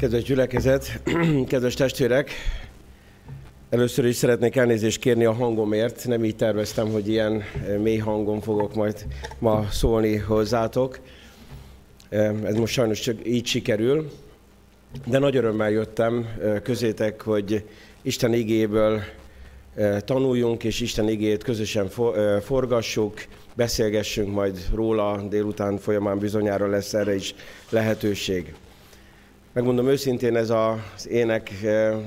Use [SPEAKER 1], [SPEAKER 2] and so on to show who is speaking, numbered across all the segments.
[SPEAKER 1] Kedves gyülekezet, kedves testvérek! Először is szeretnék elnézést kérni a hangomért. Nem így terveztem, hogy ilyen mély hangon fogok majd ma szólni hozzátok. Ez most sajnos csak így sikerül. De nagy örömmel jöttem közétek, hogy Isten igéből tanuljunk, és Isten igét közösen forgassuk, beszélgessünk majd róla, délután folyamán bizonyára lesz erre is lehetőség. Megmondom őszintén, ez az ének,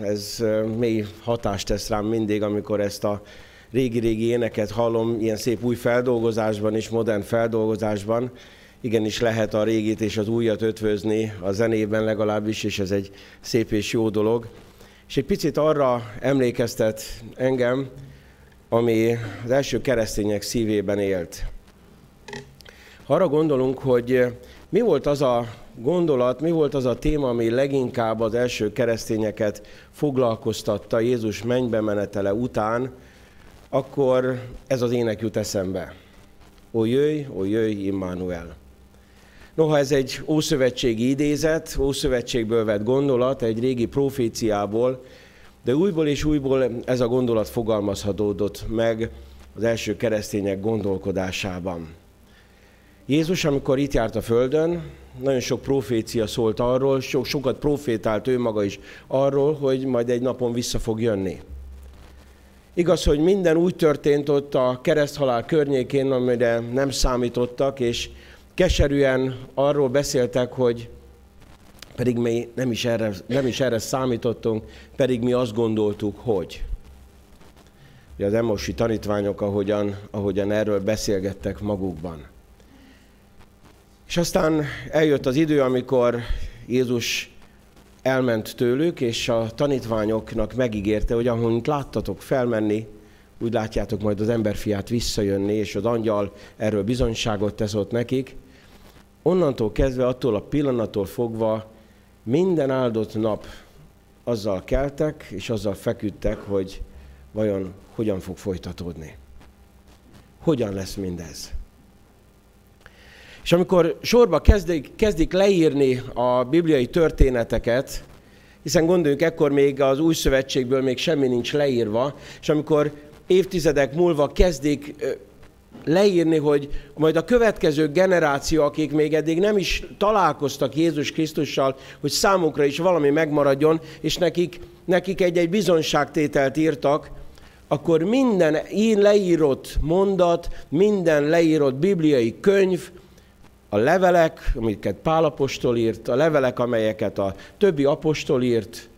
[SPEAKER 1] ez mély hatást tesz rám mindig, amikor ezt a régi-régi éneket hallom, ilyen szép új feldolgozásban és modern feldolgozásban. Igenis lehet a régit és az újat ötvözni a zenében legalábbis, és ez egy szép és jó dolog. És egy picit arra emlékeztet engem, ami az első keresztények szívében élt. Arra gondolunk, hogy mi volt az a gondolat, mi volt az a téma, ami leginkább az első keresztényeket foglalkoztatta Jézus mennybe menetele után, akkor ez az ének jut eszembe. Ó jöjj, ó jöjj, Immanuel. Noha ez egy ószövetségi idézet, ószövetségből vett gondolat, egy régi proféciából, de újból és újból ez a gondolat fogalmazhatódott meg az első keresztények gondolkodásában. Jézus, amikor itt járt a Földön, nagyon sok profécia szólt arról, so, sokat profétált ő maga is arról, hogy majd egy napon vissza fog jönni. Igaz, hogy minden úgy történt ott a kereszthalál környékén, amire nem számítottak, és keserűen arról beszéltek, hogy pedig mi nem is erre, nem is erre számítottunk, pedig mi azt gondoltuk, hogy. Ugye az emosi tanítványok, ahogyan, ahogyan erről beszélgettek magukban. És aztán eljött az idő, amikor Jézus elment tőlük, és a tanítványoknak megígérte, hogy ahol láttatok felmenni, úgy látjátok majd az emberfiát visszajönni, és az angyal erről bizonyságot tesz ott nekik. Onnantól kezdve, attól a pillanattól fogva minden áldott nap azzal keltek, és azzal feküdtek, hogy vajon hogyan fog folytatódni. Hogyan lesz mindez? És amikor sorba kezdik, kezdik leírni a bibliai történeteket, hiszen gondoljuk, ekkor még az új szövetségből még semmi nincs leírva, és amikor évtizedek múlva kezdik leírni, hogy majd a következő generáció, akik még eddig nem is találkoztak Jézus Krisztussal, hogy számukra is valami megmaradjon, és nekik, nekik egy-egy bizonságtételt írtak, akkor minden így leírott mondat, minden leírott bibliai könyv, a levelek, amiket Pál apostol írt, a levelek, amelyeket a többi apostol írt,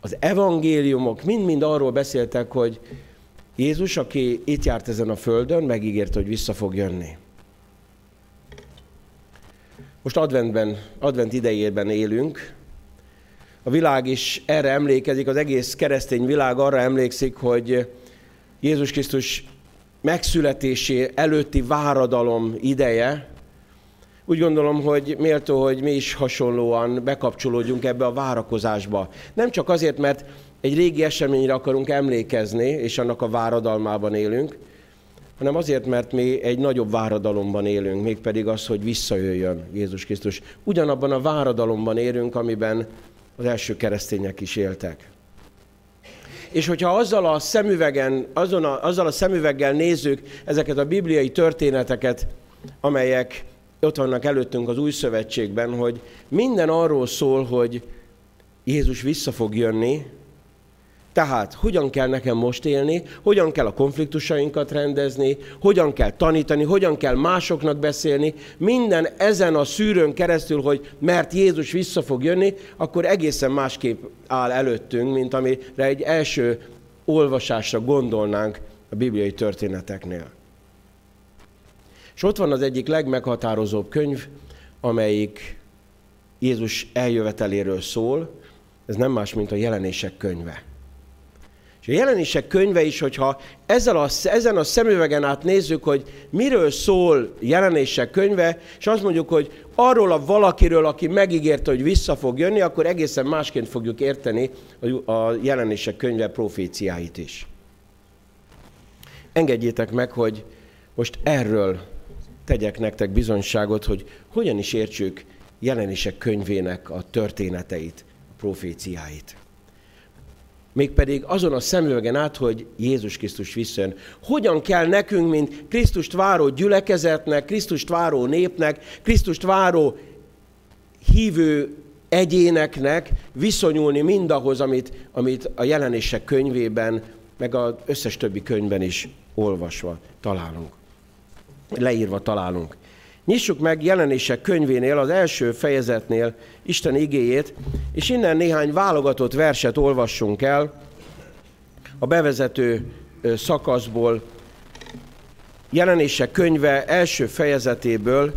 [SPEAKER 1] az evangéliumok mind-mind arról beszéltek, hogy Jézus, aki itt járt ezen a földön, megígérte, hogy vissza fog jönni. Most adventben, advent idejében élünk. A világ is erre emlékezik, az egész keresztény világ arra emlékszik, hogy Jézus Krisztus megszületésé előtti váradalom ideje, úgy gondolom, hogy méltó, hogy mi is hasonlóan bekapcsolódjunk ebbe a várakozásba. Nem csak azért, mert egy régi eseményre akarunk emlékezni, és annak a váradalmában élünk, hanem azért, mert mi egy nagyobb váradalomban élünk, mégpedig az, hogy visszajöjjön Jézus Krisztus. Ugyanabban a váradalomban élünk, amiben az első keresztények is éltek. És hogyha azzal a szemüvegen, azon a, azzal a szemüveggel nézzük ezeket a bibliai történeteket, amelyek ott vannak előttünk az új szövetségben, hogy minden arról szól, hogy Jézus vissza fog jönni, tehát hogyan kell nekem most élni, hogyan kell a konfliktusainkat rendezni, hogyan kell tanítani, hogyan kell másoknak beszélni, minden ezen a szűrőn keresztül, hogy mert Jézus vissza fog jönni, akkor egészen másképp áll előttünk, mint amire egy első olvasásra gondolnánk a bibliai történeteknél. És ott van az egyik legmeghatározóbb könyv, amelyik Jézus eljöveteléről szól, ez nem más, mint a jelenések könyve. És a jelenések könyve is, hogyha ezzel a, ezen a szemüvegen át nézzük, hogy miről szól jelenések könyve, és azt mondjuk, hogy arról a valakiről, aki megígérte, hogy vissza fog jönni, akkor egészen másként fogjuk érteni a jelenések könyve proféciáit is. Engedjétek meg, hogy most erről tegyek nektek bizonyságot, hogy hogyan is értsük jelenések könyvének a történeteit, a proféciáit. Mégpedig azon a szemüvegen át, hogy Jézus Krisztus visszajön. Hogyan kell nekünk, mint Krisztust váró gyülekezetnek, Krisztust váró népnek, Krisztust váró hívő egyéneknek viszonyulni mindahhoz, amit, amit a jelenések könyvében, meg az összes többi könyvben is olvasva találunk. Leírva találunk. Nyissuk meg jelenések könyvénél, az első fejezetnél Isten igéjét, és innen néhány válogatott verset olvassunk el a bevezető szakaszból, jelenések könyve első fejezetéből.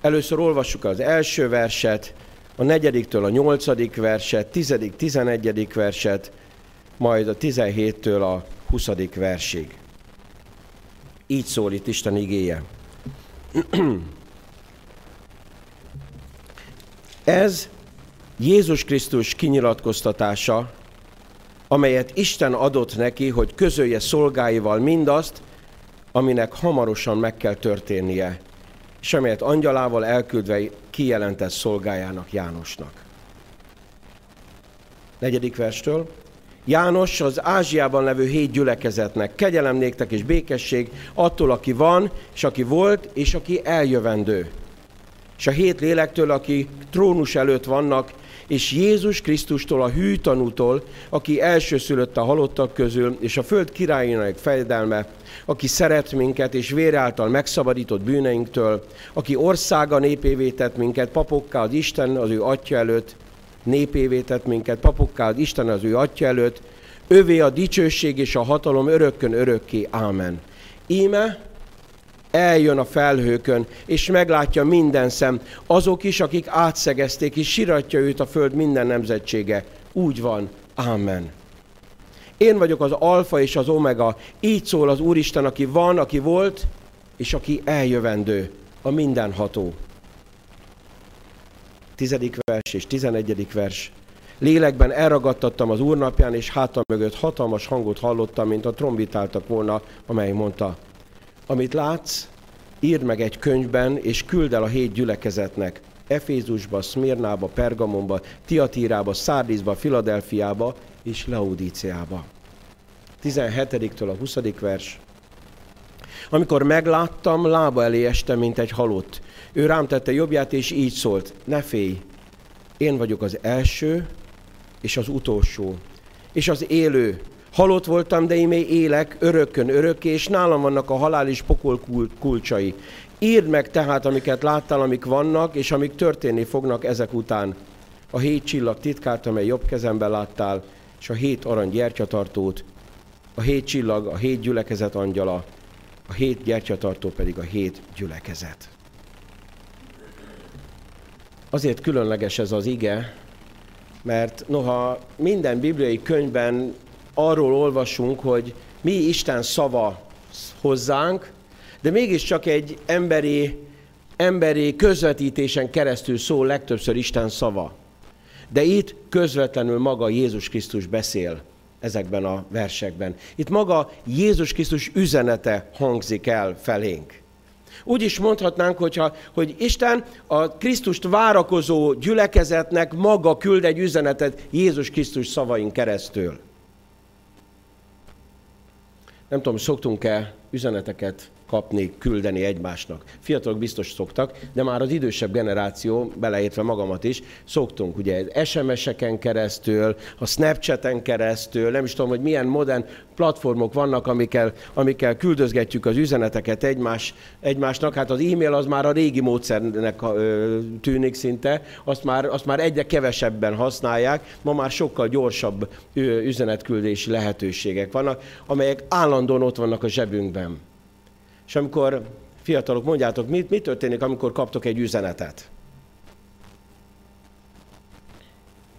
[SPEAKER 1] Először olvassuk az első verset, a negyediktől a nyolcadik verset, tizedik, tizenegyedik verset, majd a tizenhéttől a huszadik versig. Így szól itt Isten igéje. Ez Jézus Krisztus kinyilatkoztatása, amelyet Isten adott neki, hogy közölje szolgáival mindazt, aminek hamarosan meg kell történnie, és amelyet angyalával elküldve kijelentett szolgájának Jánosnak. Negyedik verstől. János az Ázsiában levő hét gyülekezetnek, kegyelem néktek és békesség attól, aki van, és aki volt, és aki eljövendő. És a hét lélektől, aki trónus előtt vannak, és Jézus Krisztustól, a hű tanútól, aki elsőszülött a halottak közül, és a föld királyának fejedelme, aki szeret minket, és vér által megszabadított bűneinktől, aki országa népévé tett minket, papokká az Isten az ő atya előtt, népévé tett minket, papokká Isten az ő atya előtt, övé a dicsőség és a hatalom örökkön örökké. Ámen. Íme eljön a felhőkön, és meglátja minden szem, azok is, akik átszegezték, és siratja őt a föld minden nemzetsége. Úgy van. Ámen. Én vagyok az alfa és az omega. Így szól az Úristen, aki van, aki volt, és aki eljövendő, a mindenható. Tizedik vers és tizenegyedik vers. Lélekben elragadtattam az úrnapján, és hátam mögött hatalmas hangot hallottam, mint a trombitáltak volna, amely mondta, amit látsz, írd meg egy könyvben, és küld el a hét gyülekezetnek. Efézusba, Szmirnába, Pergamonba, Tiatírába, Szárdízba, Filadelfiába és Laudíciába. 17-től a 20. vers. Amikor megláttam, lába elé estem, mint egy halott. Ő rám tette jobbját, és így szólt, ne félj, én vagyok az első és az utolsó, és az élő. Halott voltam, de imé élek, örökkön örökké, és nálam vannak a halál és pokol kulcsai. Írd meg tehát, amiket láttál, amik vannak, és amik történni fognak ezek után. A hét csillag titkát, amely jobb kezemben láttál, és a hét arany gyertyatartót, a hét csillag, a hét gyülekezet angyala, a hét gyertyatartó pedig a hét gyülekezet. Azért különleges ez az ige, mert noha minden bibliai könyvben arról olvasunk, hogy mi Isten szava hozzánk, de mégiscsak egy emberi, emberi közvetítésen keresztül szól legtöbbször Isten szava. De itt közvetlenül maga Jézus Krisztus beszél ezekben a versekben. Itt maga Jézus Krisztus üzenete hangzik el felénk. Úgy is mondhatnánk, hogyha, hogy Isten a Krisztust várakozó gyülekezetnek maga küld egy üzenetet Jézus Krisztus szavain keresztül. Nem tudom, szoktunk-e üzeneteket kapni, küldeni egymásnak. Fiatalok biztos szoktak, de már az idősebb generáció, beleértve magamat is, szoktunk ugye SMS-eken keresztül, a Snapchaten keresztül, nem is tudom, hogy milyen modern platformok vannak, amikkel, amikkel küldözgetjük az üzeneteket egymás, egymásnak. Hát az e-mail az már a régi módszernek tűnik szinte, azt már, azt már egyre kevesebben használják, ma már sokkal gyorsabb üzenetküldési lehetőségek vannak, amelyek állandóan ott vannak a zsebünkben. És amikor fiatalok, mondjátok, mi, mi történik, amikor kaptok egy üzenetet?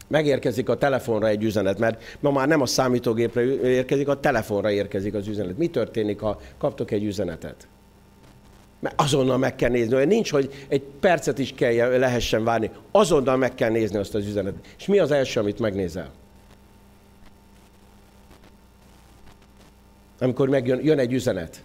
[SPEAKER 1] Megérkezik a telefonra egy üzenet, mert ma már nem a számítógépre érkezik, a telefonra érkezik az üzenet. Mi történik, ha kaptok egy üzenetet? Mert azonnal meg kell nézni. Olyan nincs, hogy egy percet is kell, lehessen várni. Azonnal meg kell nézni azt az üzenetet. És mi az első, amit megnézel? Amikor megjön jön egy üzenet.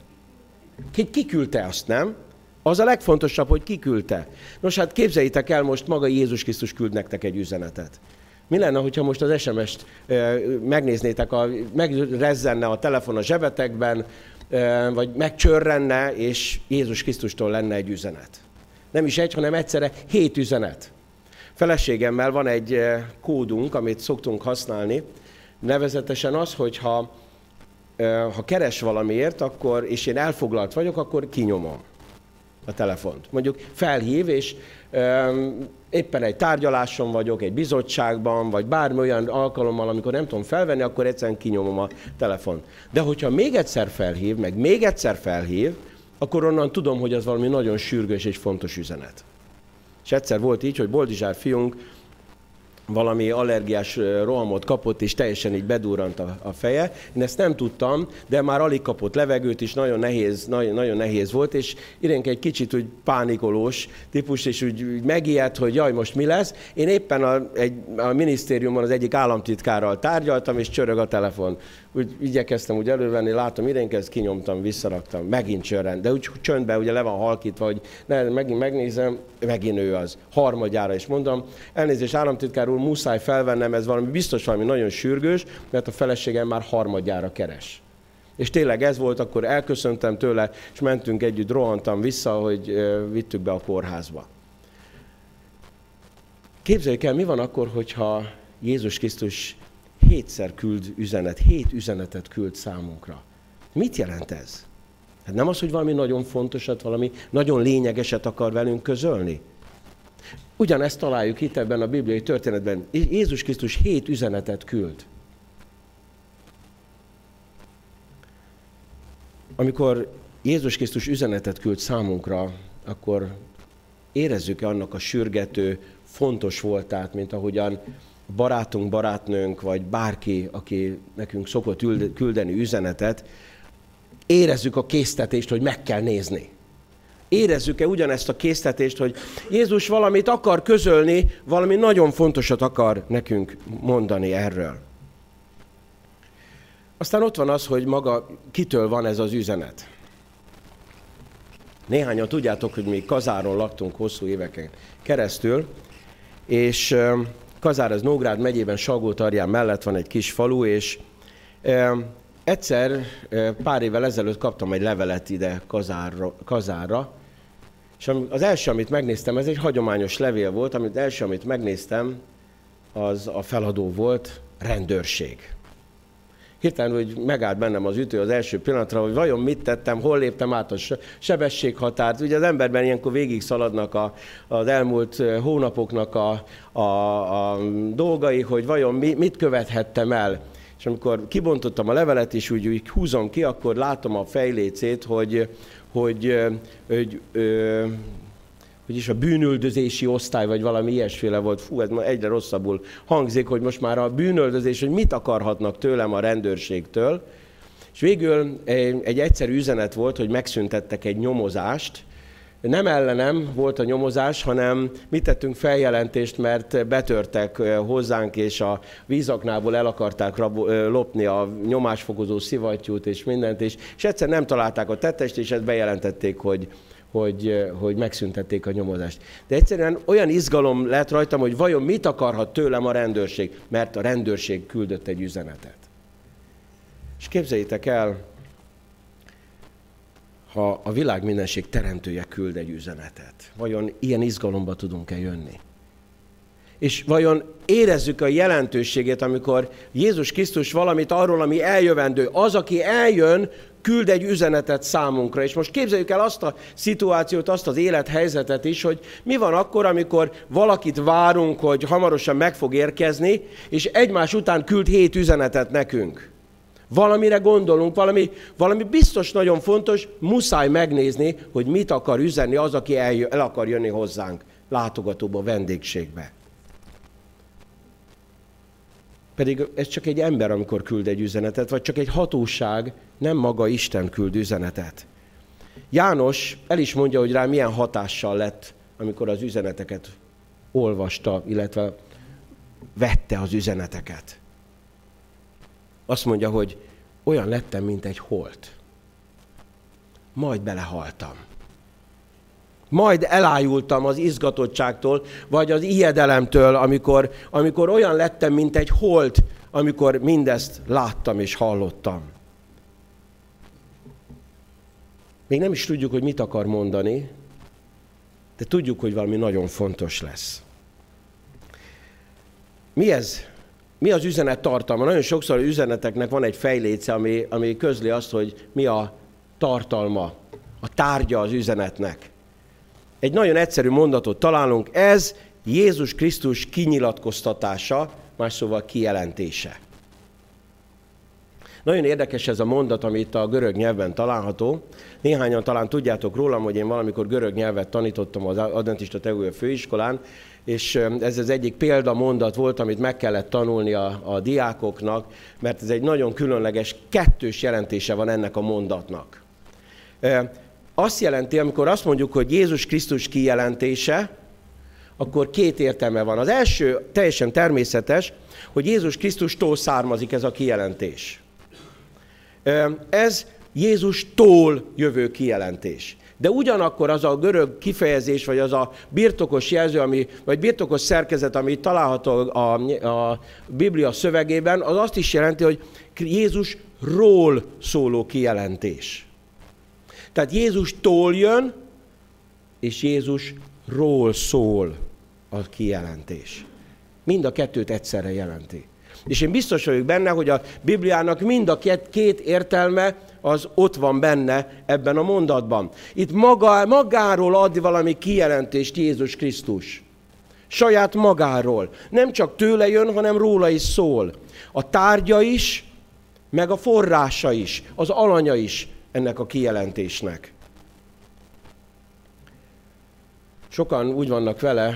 [SPEAKER 1] Ki, ki küldte azt, nem? Az a legfontosabb, hogy ki küldte. Nos hát képzeljétek el, most maga Jézus Krisztus küld nektek egy üzenetet. Mi lenne, hogyha most az SMS-t megnéznétek, a, megrezzenne a telefon a zsebetekben, vagy megcsörrenne, és Jézus Krisztustól lenne egy üzenet. Nem is egy, hanem egyszerre hét üzenet. Feleségemmel van egy kódunk, amit szoktunk használni, nevezetesen az, hogy ha, keres valamiért, akkor, és én elfoglalt vagyok, akkor kinyomom a telefont. Mondjuk felhív, és éppen egy tárgyaláson vagyok, egy bizottságban, vagy bármi olyan alkalommal, amikor nem tudom felvenni, akkor egyszerűen kinyomom a telefont. De hogyha még egyszer felhív, meg még egyszer felhív, akkor onnan tudom, hogy az valami nagyon sürgős és fontos üzenet. És egyszer volt így, hogy Boldizsár fiunk valami allergiás rohamot kapott, és teljesen így bedurrant a, a feje. Én ezt nem tudtam, de már alig kapott levegőt, és nagyon nehéz, nagyon, nagyon nehéz volt, és Irénke egy kicsit úgy pánikolós típus, és úgy, úgy megijedt, hogy jaj, most mi lesz. Én éppen a, egy, a minisztériumban az egyik államtitkárral tárgyaltam, és csörög a telefon úgy igyekeztem úgy elővenni, látom idénk, ezt kinyomtam, visszaraktam, megint csörrend, de úgy csöndbe ugye le van halkítva, hogy ne, megint megnézem, megint ő az, harmadjára is mondom, elnézést államtitkár úr, muszáj felvennem, ez valami biztos valami nagyon sürgős, mert a feleségem már harmadjára keres. És tényleg ez volt, akkor elköszöntem tőle, és mentünk együtt, rohantam vissza, hogy vittük be a kórházba. Képzeljük el, mi van akkor, hogyha Jézus Krisztus hétszer küld üzenet, hét üzenetet küld számunkra. Mit jelent ez? Hát nem az, hogy valami nagyon fontosat, valami nagyon lényegeset akar velünk közölni. Ugyanezt találjuk itt ebben a bibliai történetben. Jézus Krisztus hét üzenetet küld. Amikor Jézus Krisztus üzenetet küld számunkra, akkor érezzük-e annak a sürgető, fontos voltát, mint ahogyan barátunk, barátnőnk, vagy bárki, aki nekünk szokott küldeni üzenetet, érezzük a késztetést, hogy meg kell nézni. Érezzük-e ugyanezt a késztetést, hogy Jézus valamit akar közölni, valami nagyon fontosat akar nekünk mondani erről. Aztán ott van az, hogy maga kitől van ez az üzenet. Néhányan tudjátok, hogy mi Kazáron laktunk hosszú éveken keresztül, és Kazár az Nógrád megyében Salgótarján mellett van egy kis falu, és e, egyszer e, pár évvel ezelőtt kaptam egy levelet ide Kazárra, Kazárra, és az első, amit megnéztem, ez egy hagyományos levél volt, amit első, amit megnéztem, az a feladó volt, rendőrség hirtelen, hogy megállt bennem az ütő az első pillanatra, hogy vajon mit tettem, hol léptem át a sebességhatárt. Ugye az emberben ilyenkor végig szaladnak a, az elmúlt hónapoknak a, a, a dolgai, hogy vajon mi, mit követhettem el. És amikor kibontottam a levelet, és úgy, úgy húzom ki, akkor látom a fejlécét, hogy, hogy, hogy, hogy is a bűnöldözési osztály, vagy valami ilyesféle volt. Fú, ez ma egyre rosszabbul hangzik, hogy most már a bűnöldözés, hogy mit akarhatnak tőlem a rendőrségtől. És végül egy egyszerű üzenet volt, hogy megszüntettek egy nyomozást, nem ellenem volt a nyomozás, hanem mit tettünk feljelentést, mert betörtek hozzánk, és a vízaknából el akarták lopni a nyomásfokozó szivattyút és mindent, és, és egyszer nem találták a tettest, és ezt bejelentették, hogy, hogy, hogy megszüntették a nyomozást. De egyszerűen olyan izgalom lett rajtam, hogy vajon mit akarhat tőlem a rendőrség, mert a rendőrség küldött egy üzenetet. És képzeljétek el, ha a világ mindenség teremtője küld egy üzenetet, vajon ilyen izgalomba tudunk-e jönni? És vajon érezzük a jelentőségét, amikor Jézus Krisztus valamit arról, ami eljövendő, az, aki eljön, küld egy üzenetet számunkra. És most képzeljük el azt a szituációt, azt az élethelyzetet is, hogy mi van akkor, amikor valakit várunk, hogy hamarosan meg fog érkezni, és egymás után küld hét üzenetet nekünk. Valamire gondolunk, valami, valami biztos nagyon fontos, muszáj megnézni, hogy mit akar üzenni az, aki el, el akar jönni hozzánk látogatóba, vendégségbe. Pedig ez csak egy ember, amikor küld egy üzenetet, vagy csak egy hatóság, nem maga Isten küld üzenetet. János el is mondja, hogy rá milyen hatással lett, amikor az üzeneteket olvasta, illetve vette az üzeneteket. Azt mondja, hogy olyan lettem, mint egy holt. Majd belehaltam. Majd elájultam az izgatottságtól, vagy az ijedelemtől, amikor, amikor olyan lettem, mint egy holt, amikor mindezt láttam és hallottam. Még nem is tudjuk, hogy mit akar mondani, de tudjuk, hogy valami nagyon fontos lesz. Mi ez? Mi az üzenet tartalma? Nagyon sokszor az üzeneteknek van egy fejléce, ami, ami közli azt, hogy mi a tartalma, a tárgya az üzenetnek. Egy nagyon egyszerű mondatot találunk, ez Jézus Krisztus kinyilatkoztatása, más szóval kijelentése. Nagyon érdekes ez a mondat, ami itt a görög nyelven található. Néhányan talán tudjátok rólam, hogy én valamikor görög nyelvet tanítottam az Adventista Teológia Főiskolán, és ez az egyik példamondat volt, amit meg kellett tanulni a, a diákoknak, mert ez egy nagyon különleges, kettős jelentése van ennek a mondatnak. Azt jelenti, amikor azt mondjuk, hogy Jézus Krisztus kijelentése, akkor két értelme van. Az első teljesen természetes, hogy Jézus Krisztustól származik ez a kijelentés. Ez Jézustól jövő kijelentés. De ugyanakkor az a görög kifejezés, vagy az a birtokos jelző, ami, vagy birtokos szerkezet, ami található a, a Biblia szövegében, az azt is jelenti, hogy Jézusról szóló kijelentés. Tehát Jézustól jön, és Jézusról szól a kijelentés. Mind a kettőt egyszerre jelenti. És én biztos vagyok benne, hogy a Bibliának mind a két értelme az ott van benne ebben a mondatban. Itt maga, magáról ad valami kijelentést Jézus Krisztus. Saját magáról. Nem csak tőle jön, hanem róla is szól. A tárgya is, meg a forrása is, az alanya is ennek a kijelentésnek. Sokan úgy vannak vele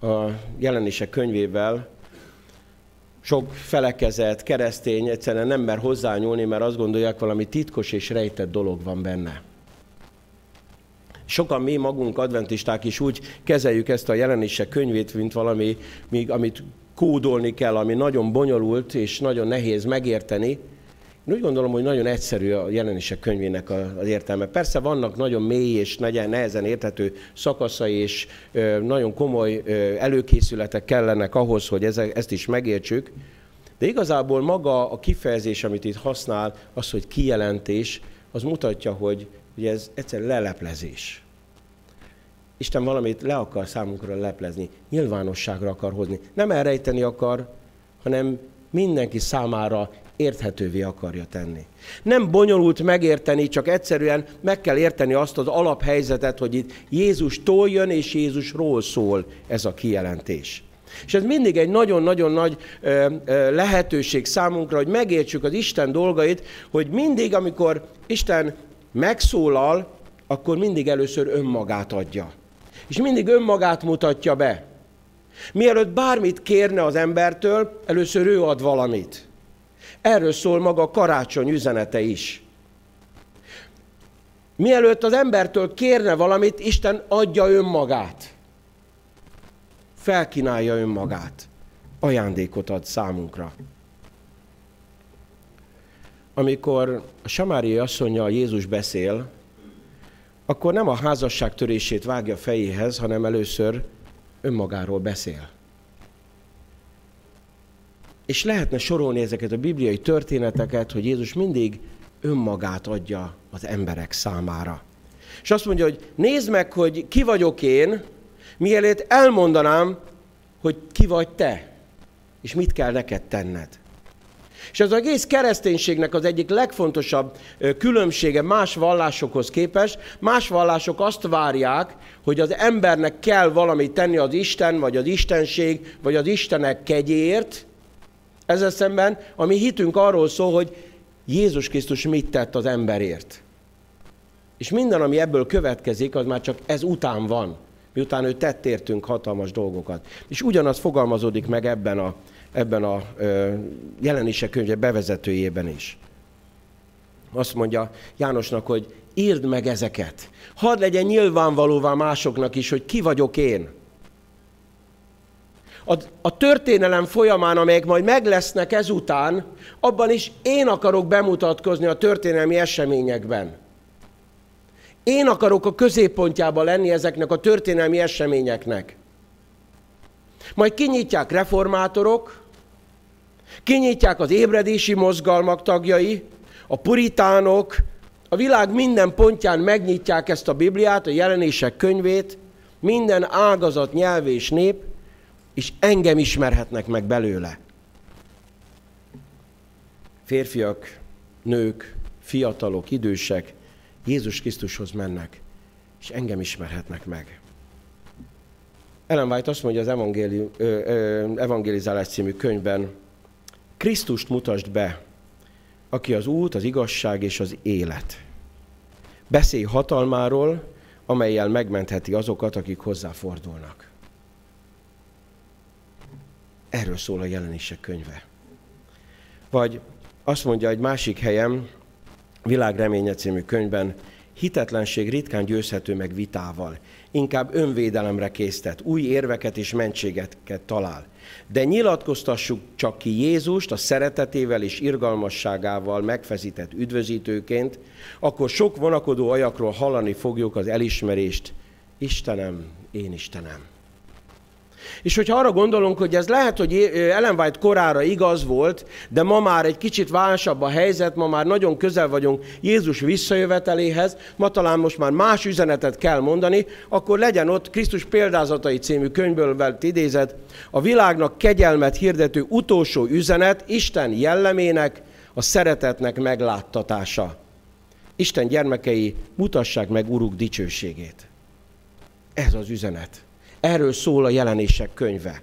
[SPEAKER 1] a jelenések könyvével, sok felekezett, keresztény egyszerűen nem mer hozzányúlni, mert azt gondolják, valami titkos és rejtett dolog van benne. Sokan mi magunk adventisták is úgy kezeljük ezt a jelenések könyvét, mint valami, amit kódolni kell, ami nagyon bonyolult és nagyon nehéz megérteni, én úgy gondolom, hogy nagyon egyszerű a jelenések könyvének az értelme. Persze vannak nagyon mély és nehezen érthető szakaszai, és nagyon komoly előkészületek kellenek ahhoz, hogy ezt is megértsük, de igazából maga a kifejezés, amit itt használ, az, hogy kijelentés, az mutatja, hogy, hogy ez egyszer leleplezés. Isten valamit le akar számunkra leplezni, nyilvánosságra akar hozni. Nem elrejteni akar, hanem mindenki számára érthetővé akarja tenni. Nem bonyolult megérteni, csak egyszerűen meg kell érteni azt az alaphelyzetet, hogy itt Jézustól jön és Jézusról szól ez a kijelentés. És ez mindig egy nagyon-nagyon nagy ö, ö, lehetőség számunkra, hogy megértsük az Isten dolgait, hogy mindig, amikor Isten megszólal, akkor mindig először önmagát adja. És mindig önmagát mutatja be. Mielőtt bármit kérne az embertől, először ő ad valamit. Erről szól maga a karácsony üzenete is. Mielőtt az embertől kérne valamit, Isten adja önmagát. Felkínálja önmagát. Ajándékot ad számunkra. Amikor a Samáriai asszonyjal Jézus beszél, akkor nem a házasság törését vágja fejéhez, hanem először önmagáról beszél. És lehetne sorolni ezeket a bibliai történeteket, hogy Jézus mindig önmagát adja az emberek számára. És azt mondja, hogy nézd meg, hogy ki vagyok én, mielőtt elmondanám, hogy ki vagy te, és mit kell neked tenned. És az egész kereszténységnek az egyik legfontosabb különbsége más vallásokhoz képest, más vallások azt várják, hogy az embernek kell valamit tenni az Isten, vagy az Istenség, vagy az Istenek kegyért, ezzel szemben a mi hitünk arról szól, hogy Jézus Krisztus mit tett az emberért. És minden, ami ebből következik, az már csak ez után van, miután ő tett értünk hatalmas dolgokat. És ugyanaz fogalmazódik meg ebben a, ebben a ö, jelenések könyve bevezetőjében is. Azt mondja Jánosnak, hogy írd meg ezeket. Hadd legyen nyilvánvalóvá másoknak is, hogy ki vagyok én a, a történelem folyamán, amelyek majd meg lesznek ezután, abban is én akarok bemutatkozni a történelmi eseményekben. Én akarok a középpontjába lenni ezeknek a történelmi eseményeknek. Majd kinyitják reformátorok, kinyitják az ébredési mozgalmak tagjai, a puritánok, a világ minden pontján megnyitják ezt a Bibliát, a jelenések könyvét, minden ágazat, nyelv és nép, és engem ismerhetnek meg belőle. Férfiak, nők, fiatalok, idősek Jézus Krisztushoz mennek, és engem ismerhetnek meg. Ellen White azt mondja az evangéli, ö, ö, Evangelizálás című könyvben, Krisztust mutasd be, aki az út, az igazság és az élet. Beszélj hatalmáról, amelyel megmentheti azokat, akik hozzáfordulnak. Erről szól a jelenések könyve. Vagy azt mondja egy másik helyem, Világreménye című könyvben, hitetlenség ritkán győzhető meg vitával, inkább önvédelemre késztet, új érveket és mentségeket talál. De nyilatkoztassuk csak ki Jézust a szeretetével és irgalmasságával megfeszített üdvözítőként, akkor sok vonakodó ajakról hallani fogjuk az elismerést, Istenem, én Istenem. És hogyha arra gondolunk, hogy ez lehet, hogy Ellen White korára igaz volt, de ma már egy kicsit válsabb a helyzet, ma már nagyon közel vagyunk Jézus visszajöveteléhez, ma talán most már más üzenetet kell mondani, akkor legyen ott Krisztus példázatai című könyvből vett idézet, a világnak kegyelmet hirdető utolsó üzenet Isten jellemének, a szeretetnek megláttatása. Isten gyermekei, mutassák meg Uruk dicsőségét. Ez az üzenet. Erről szól a jelenések könyve.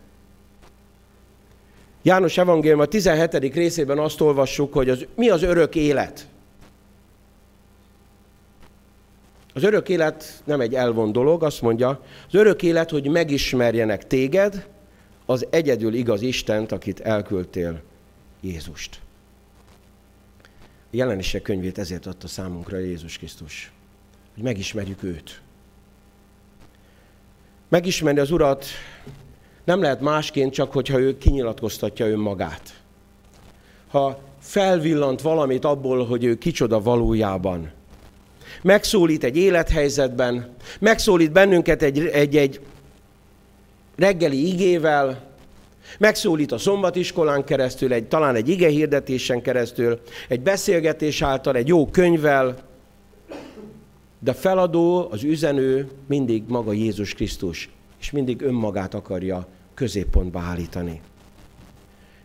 [SPEAKER 1] János Evangélium a 17. részében azt olvassuk, hogy az, mi az örök élet. Az örök élet nem egy elvon dolog, azt mondja, az örök élet, hogy megismerjenek téged, az egyedül igaz Istent, akit elküldtél, Jézust. A jelenések könyvét ezért adta számunkra Jézus Krisztus, hogy megismerjük őt. Megismerni az Urat nem lehet másként, csak hogyha ő kinyilatkoztatja önmagát. Ha felvillant valamit abból, hogy ő kicsoda valójában. Megszólít egy élethelyzetben, megszólít bennünket egy, egy, egy reggeli igével, megszólít a szombatiskolán keresztül, egy, talán egy ige hirdetésen keresztül, egy beszélgetés által, egy jó könyvvel, de feladó, az üzenő mindig maga Jézus Krisztus, és mindig önmagát akarja középpontba állítani.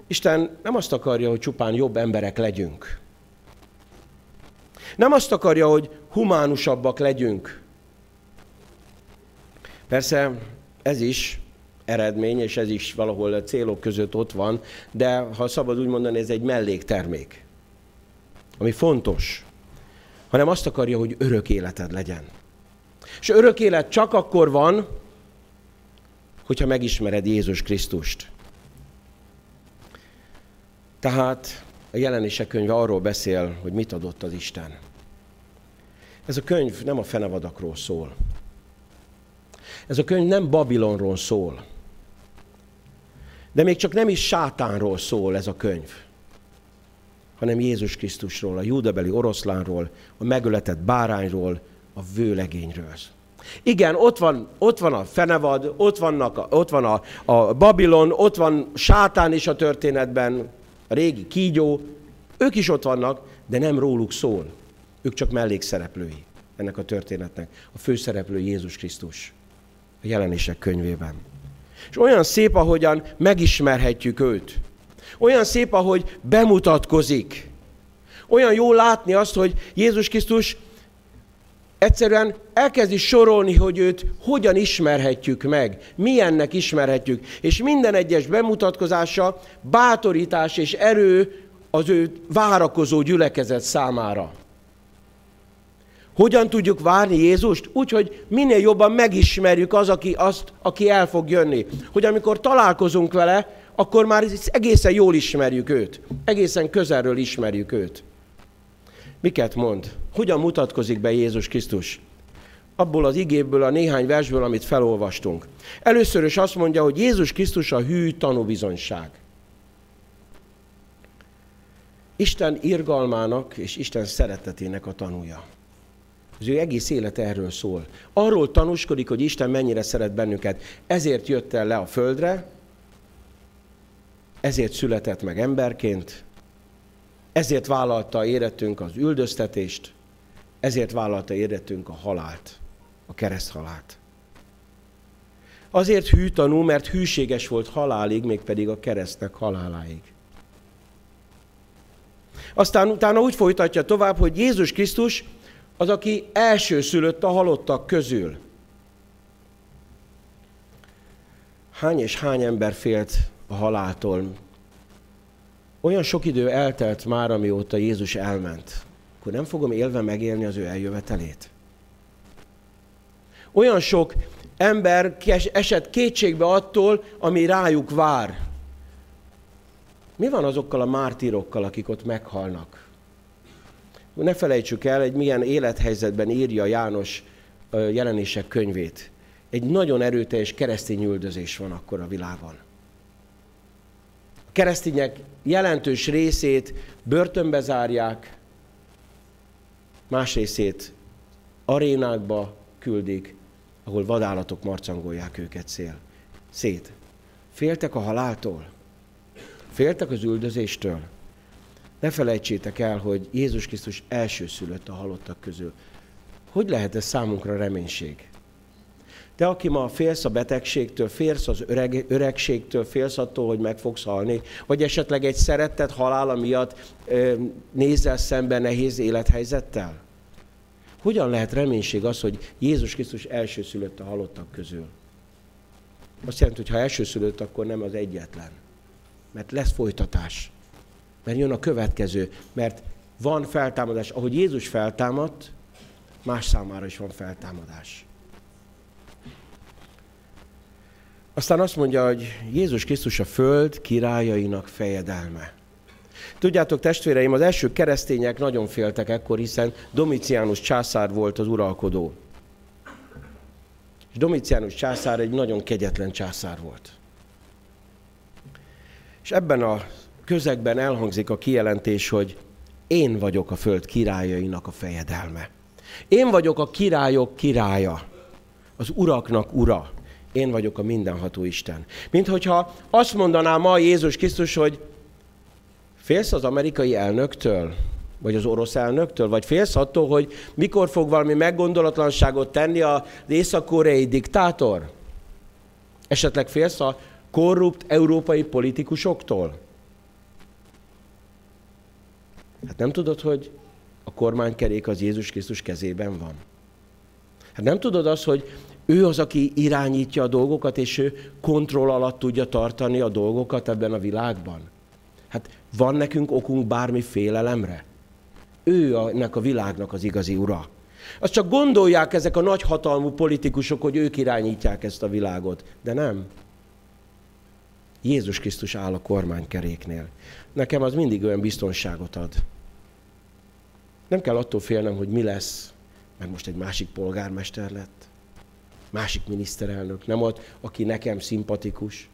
[SPEAKER 1] Isten nem azt akarja, hogy csupán jobb emberek legyünk. Nem azt akarja, hogy humánusabbak legyünk. Persze ez is eredmény, és ez is valahol a célok között ott van, de ha szabad úgy mondani, ez egy melléktermék, ami fontos hanem azt akarja, hogy örök életed legyen. És örök élet csak akkor van, hogyha megismered Jézus Krisztust. Tehát a jelenések könyve arról beszél, hogy mit adott az Isten. Ez a könyv nem a fenevadakról szól. Ez a könyv nem Babilonról szól. De még csak nem is sátánról szól ez a könyv hanem Jézus Krisztusról, a júdabeli oroszlánról, a megöletett bárányról, a vőlegényről. Igen, ott van, ott van a fenevad, ott, vannak, ott van a, a Babilon, ott van sátán is a történetben, a régi kígyó, ők is ott vannak, de nem róluk szól. Ők csak mellékszereplői ennek a történetnek. A főszereplő Jézus Krisztus a jelenések könyvében. És olyan szép, ahogyan megismerhetjük őt. Olyan szép, ahogy bemutatkozik. Olyan jó látni azt, hogy Jézus Krisztus egyszerűen elkezdi sorolni, hogy őt hogyan ismerhetjük meg, milyennek ismerhetjük. És minden egyes bemutatkozása bátorítás és erő az ő várakozó gyülekezet számára. Hogyan tudjuk várni Jézust? Úgy, hogy minél jobban megismerjük az, aki, azt, aki el fog jönni. Hogy amikor találkozunk vele, akkor már egészen jól ismerjük őt. Egészen közelről ismerjük őt. Miket mond? Hogyan mutatkozik be Jézus Krisztus? Abból az igéből, a néhány versből, amit felolvastunk. Először is azt mondja, hogy Jézus Krisztus a hű tanúbizonyság. Isten irgalmának és Isten szeretetének a tanúja. Az ő egész élet erről szól. Arról tanúskodik, hogy Isten mennyire szeret bennünket. Ezért jött el le a földre, ezért született meg emberként, ezért vállalta érettünk az üldöztetést, ezért vállalta érettünk a halált, a kereszthalált. Azért hű tanú, mert hűséges volt halálig, mégpedig a keresztnek haláláig. Aztán utána úgy folytatja tovább, hogy Jézus Krisztus az, aki elsőszülött a halottak közül. Hány és hány ember félt a haláltól? Olyan sok idő eltelt már, amióta Jézus elment. Akkor nem fogom élve megélni az ő eljövetelét. Olyan sok ember esett kétségbe attól, ami rájuk vár. Mi van azokkal a mártírokkal, akik ott meghalnak? Ne felejtsük el, egy milyen élethelyzetben írja János jelenések könyvét. Egy nagyon erőteljes keresztény üldözés van akkor a világon. Keresztények jelentős részét börtönbe zárják, más részét arénákba küldik, ahol vadállatok marcangolják őket szél. Szét. Féltek a haláltól. Féltek az üldözéstől. Ne felejtsétek el, hogy Jézus Krisztus elsőszülött a halottak közül. Hogy lehet ez számunkra reménység? Te, aki ma félsz a betegségtől, félsz az öreg, öregségtől, félsz attól, hogy meg fogsz halni, vagy esetleg egy szeretett halála miatt nézel szembe nehéz élethelyzettel? Hogyan lehet reménység az, hogy Jézus Krisztus elsőszülött a halottak közül? Azt jelenti, hogy ha elsőszülött, akkor nem az egyetlen. Mert lesz folytatás. Mert jön a következő. Mert van feltámadás. Ahogy Jézus feltámadt, más számára is van feltámadás. Aztán azt mondja, hogy Jézus Krisztus a föld királyainak fejedelme. Tudjátok, testvéreim, az első keresztények nagyon féltek ekkor, hiszen Domitianus császár volt az uralkodó. És Domitianus császár egy nagyon kegyetlen császár volt. És ebben a közegben elhangzik a kijelentés, hogy én vagyok a föld királyainak a fejedelme. Én vagyok a királyok királya, az uraknak ura. Én vagyok a mindenható Isten. Mint hogyha azt mondaná ma Jézus Krisztus, hogy Félsz az amerikai elnöktől? Vagy az orosz elnöktől? Vagy félsz attól, hogy mikor fog valami meggondolatlanságot tenni az észak-koreai diktátor? Esetleg félsz a korrupt európai politikusoktól? Hát nem tudod, hogy a kormánykerék az Jézus Krisztus kezében van? Hát nem tudod azt, hogy ő az, aki irányítja a dolgokat, és ő kontroll alatt tudja tartani a dolgokat ebben a világban? Hát van nekünk okunk bármi félelemre? Ő ennek a világnak az igazi ura. Azt csak gondolják ezek a nagyhatalmú politikusok, hogy ők irányítják ezt a világot. De nem. Jézus Krisztus áll a kormánykeréknél. Nekem az mindig olyan biztonságot ad. Nem kell attól félnem, hogy mi lesz, mert most egy másik polgármester lett, másik miniszterelnök, nem ott, aki nekem szimpatikus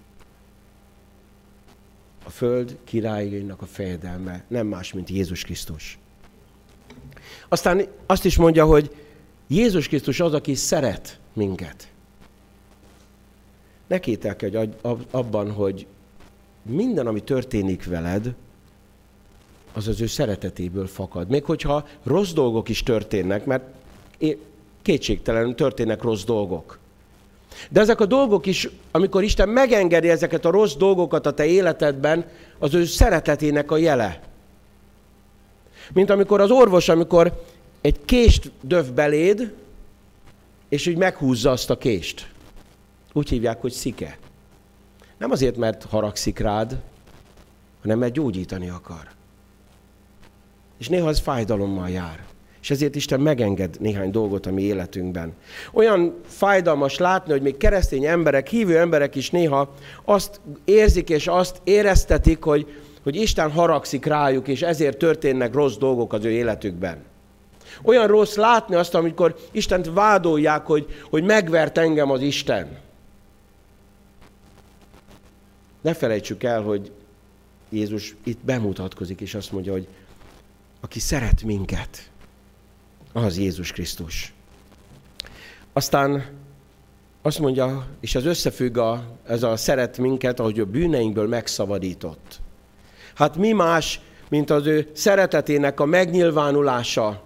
[SPEAKER 1] a föld királyainak a fejedelme nem más, mint Jézus Krisztus. Aztán azt is mondja, hogy Jézus Krisztus az, aki szeret minket. Ne kételkedj abban, hogy minden, ami történik veled, az az ő szeretetéből fakad. Még hogyha rossz dolgok is történnek, mert kétségtelenül történnek rossz dolgok. De ezek a dolgok is, amikor Isten megengedi ezeket a rossz dolgokat a te életedben, az ő szeretetének a jele. Mint amikor az orvos, amikor egy kést döv beléd, és úgy meghúzza azt a kést. Úgy hívják, hogy szike. Nem azért, mert haragszik rád, hanem mert gyógyítani akar. És néha az fájdalommal jár. És ezért Isten megenged néhány dolgot a mi életünkben. Olyan fájdalmas látni, hogy még keresztény emberek, hívő emberek is néha azt érzik és azt éreztetik, hogy, hogy Isten haragszik rájuk, és ezért történnek rossz dolgok az ő életükben. Olyan rossz látni azt, amikor Istent vádolják, hogy, hogy megvert engem az Isten. Ne felejtsük el, hogy Jézus itt bemutatkozik, és azt mondja, hogy aki szeret minket, az Jézus Krisztus. Aztán azt mondja, és ez összefügg a, ez a szeret minket, ahogy a bűneinkből megszabadított. Hát mi más, mint az ő szeretetének a megnyilvánulása,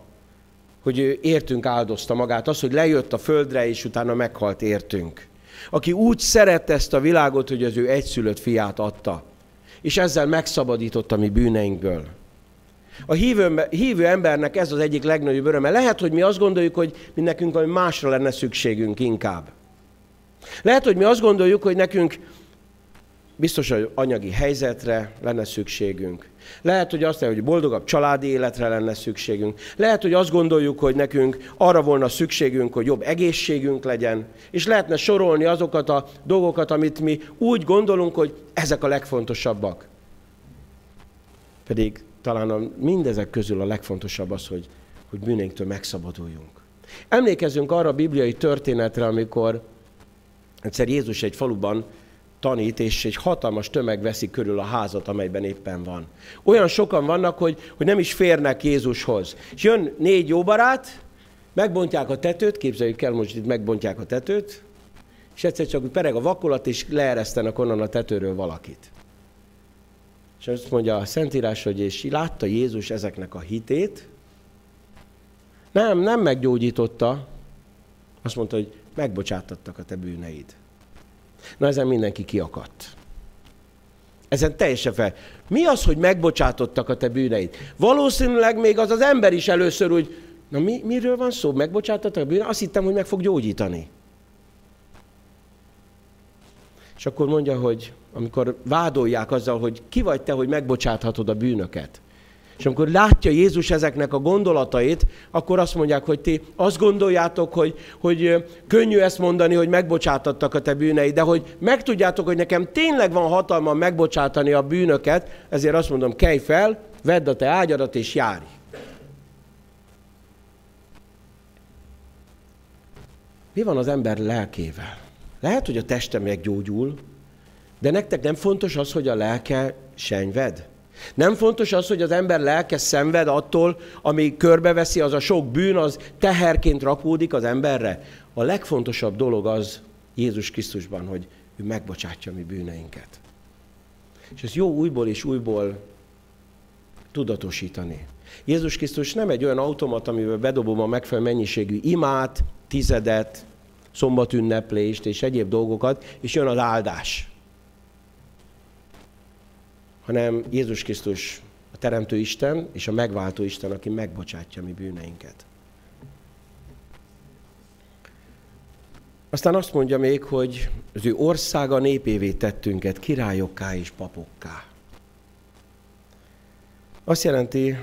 [SPEAKER 1] hogy ő értünk áldozta magát, az, hogy lejött a földre, és utána meghalt értünk. Aki úgy szerette ezt a világot, hogy az ő egyszülött fiát adta, és ezzel megszabadította mi bűneinkből. A hívő, hívő embernek ez az egyik legnagyobb öröme. Lehet, hogy mi azt gondoljuk, hogy mi nekünk valami másra lenne szükségünk inkább. Lehet, hogy mi azt gondoljuk, hogy nekünk biztos, hogy anyagi helyzetre lenne szükségünk. Lehet, hogy azt hogy boldogabb családi életre lenne szükségünk. Lehet, hogy azt gondoljuk, hogy nekünk arra volna szükségünk, hogy jobb egészségünk legyen. És lehetne sorolni azokat a dolgokat, amit mi úgy gondolunk, hogy ezek a legfontosabbak. Pedig talán a, mindezek közül a legfontosabb az, hogy, hogy bűnénktől megszabaduljunk. Emlékezzünk arra a bibliai történetre, amikor egyszer Jézus egy faluban tanít, és egy hatalmas tömeg veszi körül a házat, amelyben éppen van. Olyan sokan vannak, hogy, hogy nem is férnek Jézushoz. És jön négy jó barát, megbontják a tetőt, képzeljük el, most itt megbontják a tetőt, és egyszer csak pereg a vakulat, és leeresztenek onnan a tetőről valakit. És azt mondja a Szentírás, hogy és látta Jézus ezeknek a hitét, nem, nem meggyógyította, azt mondta, hogy megbocsátattak a te bűneid. Na ezen mindenki kiakadt. Ezen teljesen fel. Mi az, hogy megbocsátottak a te bűneid? Valószínűleg még az az ember is először úgy, na mi, miről van szó? Megbocsátottak a bűneid? Azt hittem, hogy meg fog gyógyítani. És akkor mondja, hogy amikor vádolják azzal, hogy ki vagy te, hogy megbocsáthatod a bűnöket. És amikor látja Jézus ezeknek a gondolatait, akkor azt mondják, hogy ti azt gondoljátok, hogy, hogy könnyű ezt mondani, hogy megbocsátattak a te bűneid, de hogy megtudjátok, hogy nekem tényleg van hatalma megbocsátani a bűnöket, ezért azt mondom, kelj fel, vedd a te ágyadat és járj. Mi van az ember lelkével? Lehet, hogy a teste meggyógyul, de nektek nem fontos az, hogy a lelke senyved? Nem fontos az, hogy az ember lelke szenved attól, ami körbeveszi, az a sok bűn, az teherként rakódik az emberre? A legfontosabb dolog az Jézus Krisztusban, hogy ő megbocsátja mi bűneinket. És ez jó újból és újból tudatosítani. Jézus Krisztus nem egy olyan automat, amivel bedobom a megfelelő mennyiségű imát, tizedet, szombatünneplést és egyéb dolgokat, és jön az áldás hanem Jézus Krisztus a Teremtő Isten és a Megváltó Isten, aki megbocsátja mi bűneinket. Aztán azt mondja még, hogy az ő országa népévé tettünket, királyokká és papokká. Azt jelenti,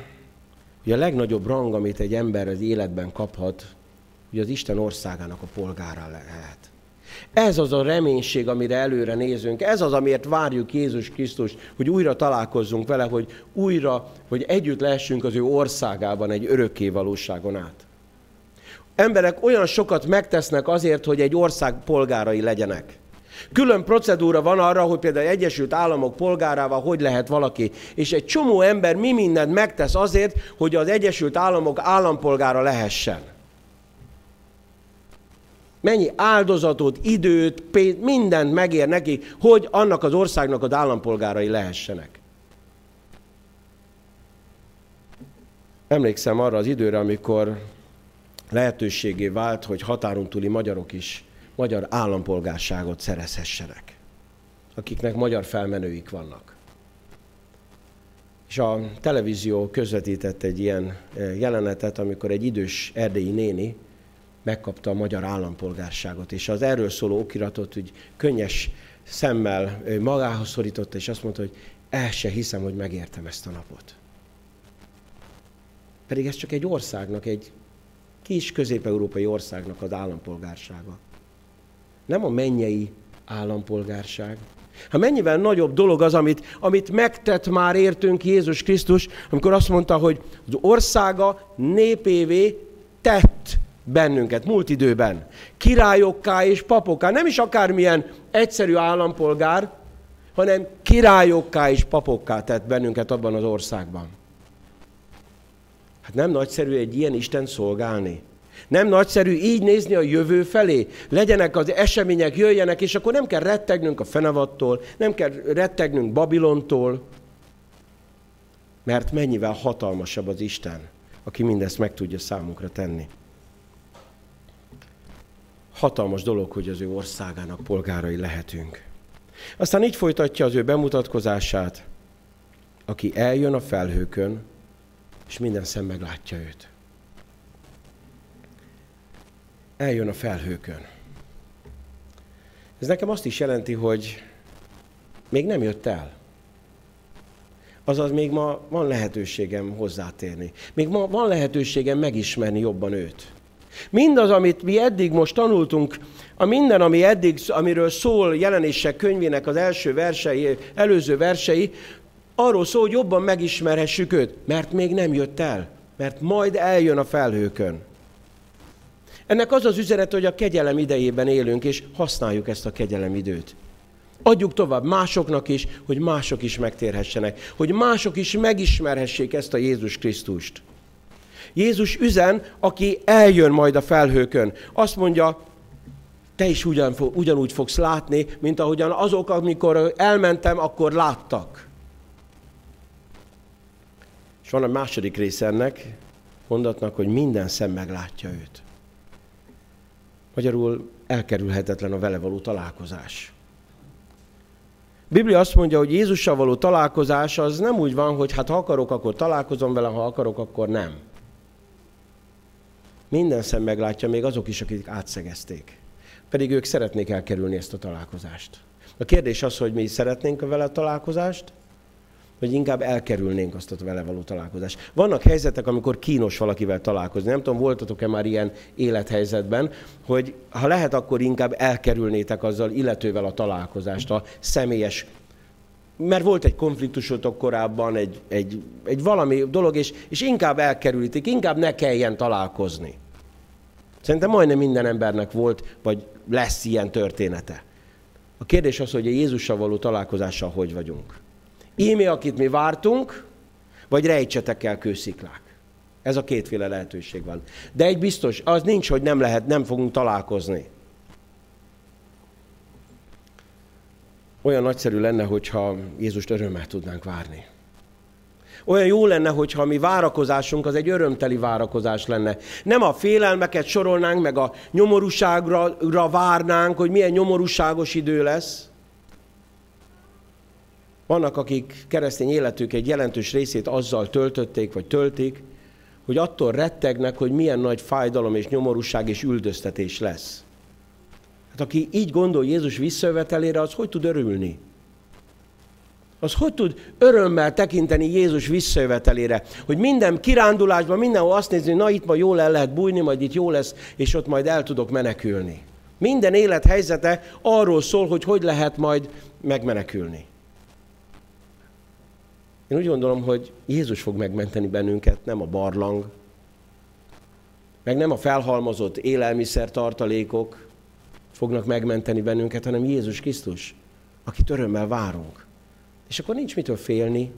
[SPEAKER 1] hogy a legnagyobb rang, amit egy ember az életben kaphat, hogy az Isten országának a polgára lehet. Ez az a reménység, amire előre nézünk. Ez az, amiért várjuk Jézus Krisztus, hogy újra találkozzunk vele, hogy újra, hogy együtt lehessünk az ő országában egy örökké valóságon át. Emberek olyan sokat megtesznek azért, hogy egy ország polgárai legyenek. Külön procedúra van arra, hogy például Egyesült Államok polgárával hogy lehet valaki. És egy csomó ember mi mindent megtesz azért, hogy az Egyesült Államok állampolgára lehessen. Mennyi áldozatot, időt, pénzt, mindent megér neki, hogy annak az országnak az állampolgárai lehessenek. Emlékszem arra az időre, amikor lehetőségé vált, hogy határon túli magyarok is magyar állampolgárságot szerezhessenek, akiknek magyar felmenőik vannak. És a televízió közvetített egy ilyen eh, jelenetet, amikor egy idős erdélyi néni megkapta a magyar állampolgárságot, és az erről szóló okiratot úgy könnyes szemmel magához szorította, és azt mondta, hogy el se hiszem, hogy megértem ezt a napot. Pedig ez csak egy országnak, egy kis közép-európai országnak az állampolgársága. Nem a mennyei állampolgárság. Ha mennyivel nagyobb dolog az, amit, amit megtett már értünk Jézus Krisztus, amikor azt mondta, hogy az országa népévé tett bennünket múlt időben. Királyokká és papokká, nem is akármilyen egyszerű állampolgár, hanem királyokká és papokká tett bennünket abban az országban. Hát nem nagyszerű egy ilyen Isten szolgálni? Nem nagyszerű így nézni a jövő felé? Legyenek az események, jöjjenek, és akkor nem kell rettegnünk a fenevattól, nem kell rettegnünk Babilontól, mert mennyivel hatalmasabb az Isten, aki mindezt meg tudja számunkra tenni. Hatalmas dolog, hogy az ő országának polgárai lehetünk. Aztán így folytatja az ő bemutatkozását, aki eljön a felhőkön, és minden szem meglátja őt. Eljön a felhőkön. Ez nekem azt is jelenti, hogy még nem jött el. Azaz még ma van lehetőségem hozzátérni. Még ma van lehetőségem megismerni jobban őt. Mindaz, amit mi eddig most tanultunk, a minden, ami eddig, amiről szól jelenések könyvének az első versei, előző versei, arról szól, hogy jobban megismerhessük őt, mert még nem jött el, mert majd eljön a felhőkön. Ennek az az üzenet, hogy a kegyelem idejében élünk, és használjuk ezt a kegyelem időt. Adjuk tovább másoknak is, hogy mások is megtérhessenek, hogy mások is megismerhessék ezt a Jézus Krisztust. Jézus üzen, aki eljön majd a felhőkön. Azt mondja, te is ugyan, ugyanúgy fogsz látni, mint ahogyan azok, amikor elmentem, akkor láttak. És van a második része ennek, mondatnak, hogy minden szem meglátja őt. Magyarul elkerülhetetlen a vele való találkozás. Biblia azt mondja, hogy Jézussal való találkozás az nem úgy van, hogy hát ha akarok, akkor találkozom vele, ha akarok, akkor nem. Minden szem meglátja, még azok is, akik átszegezték. Pedig ők szeretnék elkerülni ezt a találkozást. A kérdés az, hogy mi szeretnénk vele a találkozást, vagy inkább elkerülnénk azt a vele való találkozást. Vannak helyzetek, amikor kínos valakivel találkozni. Nem tudom, voltatok-e már ilyen élethelyzetben, hogy ha lehet, akkor inkább elkerülnétek azzal illetővel a találkozást, a személyes mert volt egy konfliktusotok korábban, egy, egy, egy valami dolog, és, és inkább elkerülítik, inkább ne kelljen találkozni. Szerintem majdnem minden embernek volt, vagy lesz ilyen története. A kérdés az, hogy a Jézussal való találkozással hogy vagyunk. Ímé, akit mi vártunk, vagy rejtsetek el kősziklák. Ez a kétféle lehetőség van. De egy biztos, az nincs, hogy nem lehet, nem fogunk találkozni. Olyan nagyszerű lenne, hogyha Jézust örömmel tudnánk várni. Olyan jó lenne, hogyha mi várakozásunk az egy örömteli várakozás lenne. Nem a félelmeket sorolnánk, meg a nyomorúságra várnánk, hogy milyen nyomorúságos idő lesz. Vannak, akik keresztény életük egy jelentős részét azzal töltötték, vagy töltik, hogy attól rettegnek, hogy milyen nagy fájdalom és nyomorúság és üldöztetés lesz. Hát aki így gondol Jézus visszajövetelére, az hogy tud örülni? Az hogy tud örömmel tekinteni Jézus visszajövetelére? Hogy minden kirándulásban, mindenhol azt nézni, na itt majd jól el lehet bújni, majd itt jó lesz, és ott majd el tudok menekülni. Minden élethelyzete arról szól, hogy hogy lehet majd megmenekülni. Én úgy gondolom, hogy Jézus fog megmenteni bennünket, nem a barlang, meg nem a felhalmozott élelmiszer tartalékok, fognak megmenteni bennünket, hanem Jézus Krisztus, akit örömmel várunk. És akkor nincs mitől félni.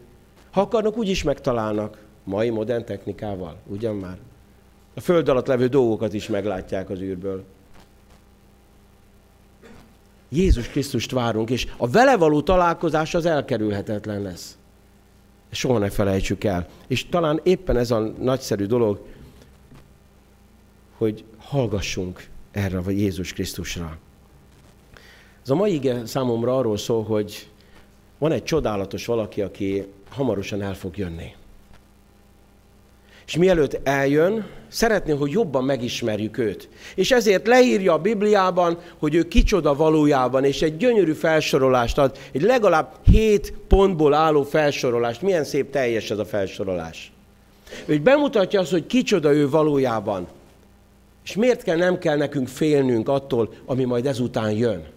[SPEAKER 1] Ha akarnak, úgy is megtalálnak. Mai modern technikával, ugyan már? A föld alatt levő dolgokat is meglátják az űrből. Jézus Krisztust várunk, és a vele való találkozás az elkerülhetetlen lesz. Soha ne felejtsük el. És talán éppen ez a nagyszerű dolog, hogy hallgassunk erre vagy Jézus Krisztusra. Ez a mai ige számomra arról szól, hogy van egy csodálatos valaki, aki hamarosan el fog jönni. És mielőtt eljön, szeretné, hogy jobban megismerjük őt. És ezért leírja a Bibliában, hogy ő kicsoda valójában, és egy gyönyörű felsorolást ad, egy legalább hét pontból álló felsorolást. Milyen szép teljes ez a felsorolás. Ő bemutatja azt, hogy kicsoda ő valójában. És miért kell, nem kell nekünk félnünk attól, ami majd ezután jön?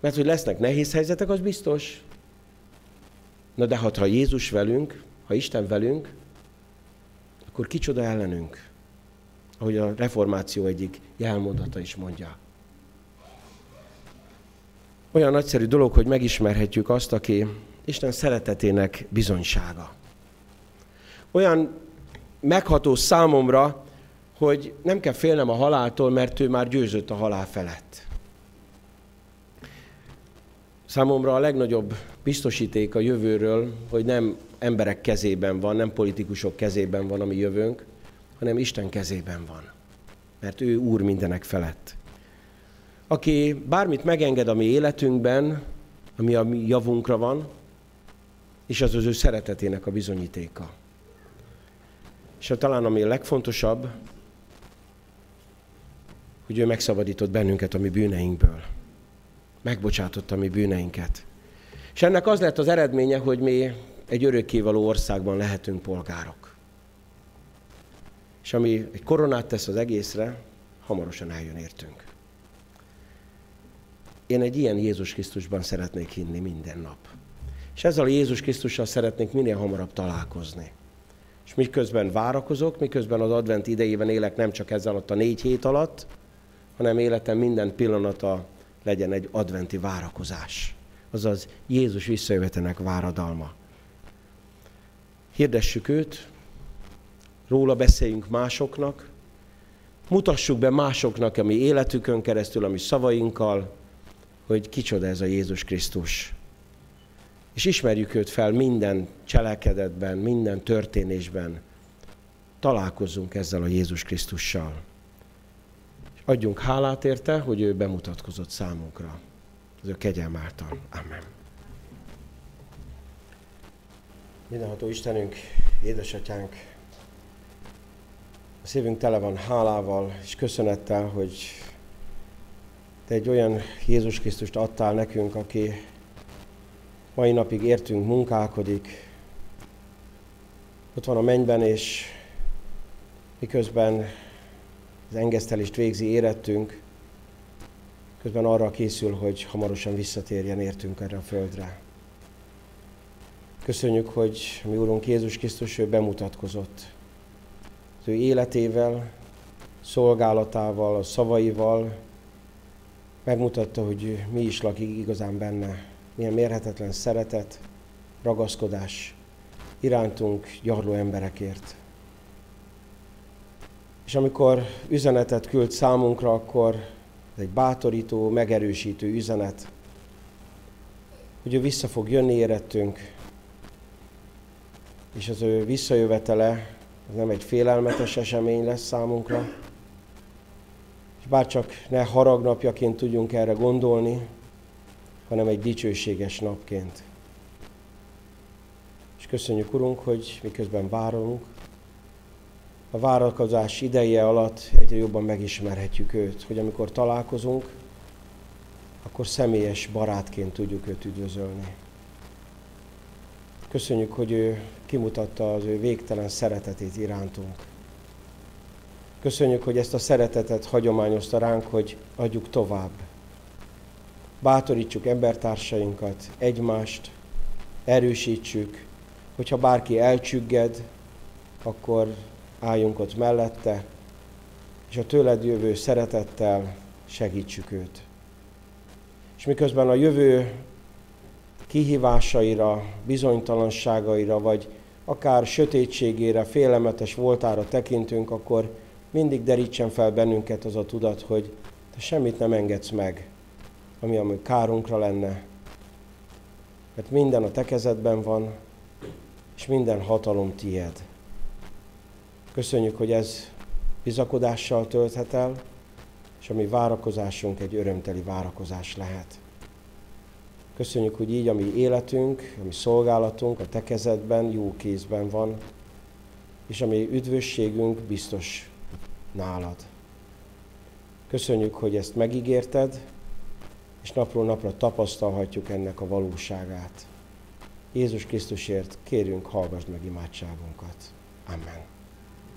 [SPEAKER 1] Mert hogy lesznek nehéz helyzetek, az biztos. Na de hát, ha Jézus velünk, ha Isten velünk, akkor kicsoda ellenünk. Ahogy a reformáció egyik jelmondata is mondja. Olyan nagyszerű dolog, hogy megismerhetjük azt, aki Isten szeretetének bizonysága. olyan megható számomra, hogy nem kell félnem a haláltól, mert ő már győzött a halál felett. Számomra a legnagyobb biztosíték a jövőről, hogy nem emberek kezében van, nem politikusok kezében van a mi jövőnk, hanem Isten kezében van. Mert ő úr mindenek felett. Aki bármit megenged a mi életünkben, ami a mi javunkra van, és az az ő szeretetének a bizonyítéka. És talán ami a legfontosabb, hogy ő megszabadított bennünket a mi bűneinkből. Megbocsátotta a mi bűneinket. És ennek az lett az eredménye, hogy mi egy örökkévaló országban lehetünk polgárok. És ami egy koronát tesz az egészre, hamarosan eljön értünk. Én egy ilyen Jézus Krisztusban szeretnék hinni minden nap. És ezzel a Jézus Krisztussal szeretnék minél hamarabb találkozni. És miközben várakozok, miközben az advent idejében élek nem csak ezzel alatt a négy hét alatt, hanem életem minden pillanata legyen egy adventi várakozás. Azaz Jézus visszajövetenek váradalma. Hirdessük őt, róla beszéljünk másoknak, mutassuk be másoknak, ami életükön keresztül, ami szavainkkal, hogy kicsoda ez a Jézus Krisztus. És ismerjük őt fel minden cselekedetben, minden történésben. Találkozzunk ezzel a Jézus Krisztussal. És adjunk hálát érte, hogy ő bemutatkozott számunkra. Az ő kegyelm által. Amen. Mindenható Istenünk, édesatyánk, a szívünk tele van hálával és köszönettel, hogy te egy olyan Jézus Krisztust adtál nekünk, aki mai napig értünk, munkálkodik, ott van a mennyben, és miközben az engesztelést végzi érettünk, közben arra készül, hogy hamarosan visszatérjen értünk erre a földre. Köszönjük, hogy mi Úrunk Jézus Krisztus ő bemutatkozott. Az ő életével, szolgálatával, a szavaival megmutatta, hogy mi is lakik igazán benne. Milyen mérhetetlen szeretet, ragaszkodás irántunk gyarló emberekért. És amikor üzenetet küld számunkra, akkor ez egy bátorító, megerősítő üzenet, hogy ő vissza fog jönni érettünk, és az ő visszajövetele az nem egy félelmetes esemény lesz számunkra, és bárcsak ne haragnapjaként tudjunk erre gondolni, hanem egy dicsőséges napként. És köszönjük, Urunk, hogy miközben várunk, a várakozás ideje alatt egyre jobban megismerhetjük őt, hogy amikor találkozunk, akkor személyes barátként tudjuk őt üdvözölni. Köszönjük, hogy ő kimutatta az ő végtelen szeretetét irántunk. Köszönjük, hogy ezt a szeretetet hagyományozta ránk, hogy adjuk tovább. Bátorítsuk embertársainkat, egymást, erősítsük, hogyha bárki elcsügged, akkor álljunk ott mellette, és a tőled jövő szeretettel segítsük őt. És miközben a jövő kihívásaira, bizonytalanságaira, vagy akár sötétségére, félelmetes voltára tekintünk, akkor mindig derítsen fel bennünket az a tudat, hogy te semmit nem engedsz meg, ami ami kárunkra lenne. Mert minden a te kezedben van, és minden hatalom tied. Köszönjük, hogy ez bizakodással tölthet el, és a mi várakozásunk egy örömteli várakozás lehet. Köszönjük, hogy így a mi életünk, a mi szolgálatunk a Te kezedben, jó kézben van, és a mi üdvösségünk biztos nálad. Köszönjük, hogy ezt megígérted, és napról napra tapasztalhatjuk ennek a valóságát. Jézus Krisztusért kérünk, hallgass meg imádságunkat. Amen.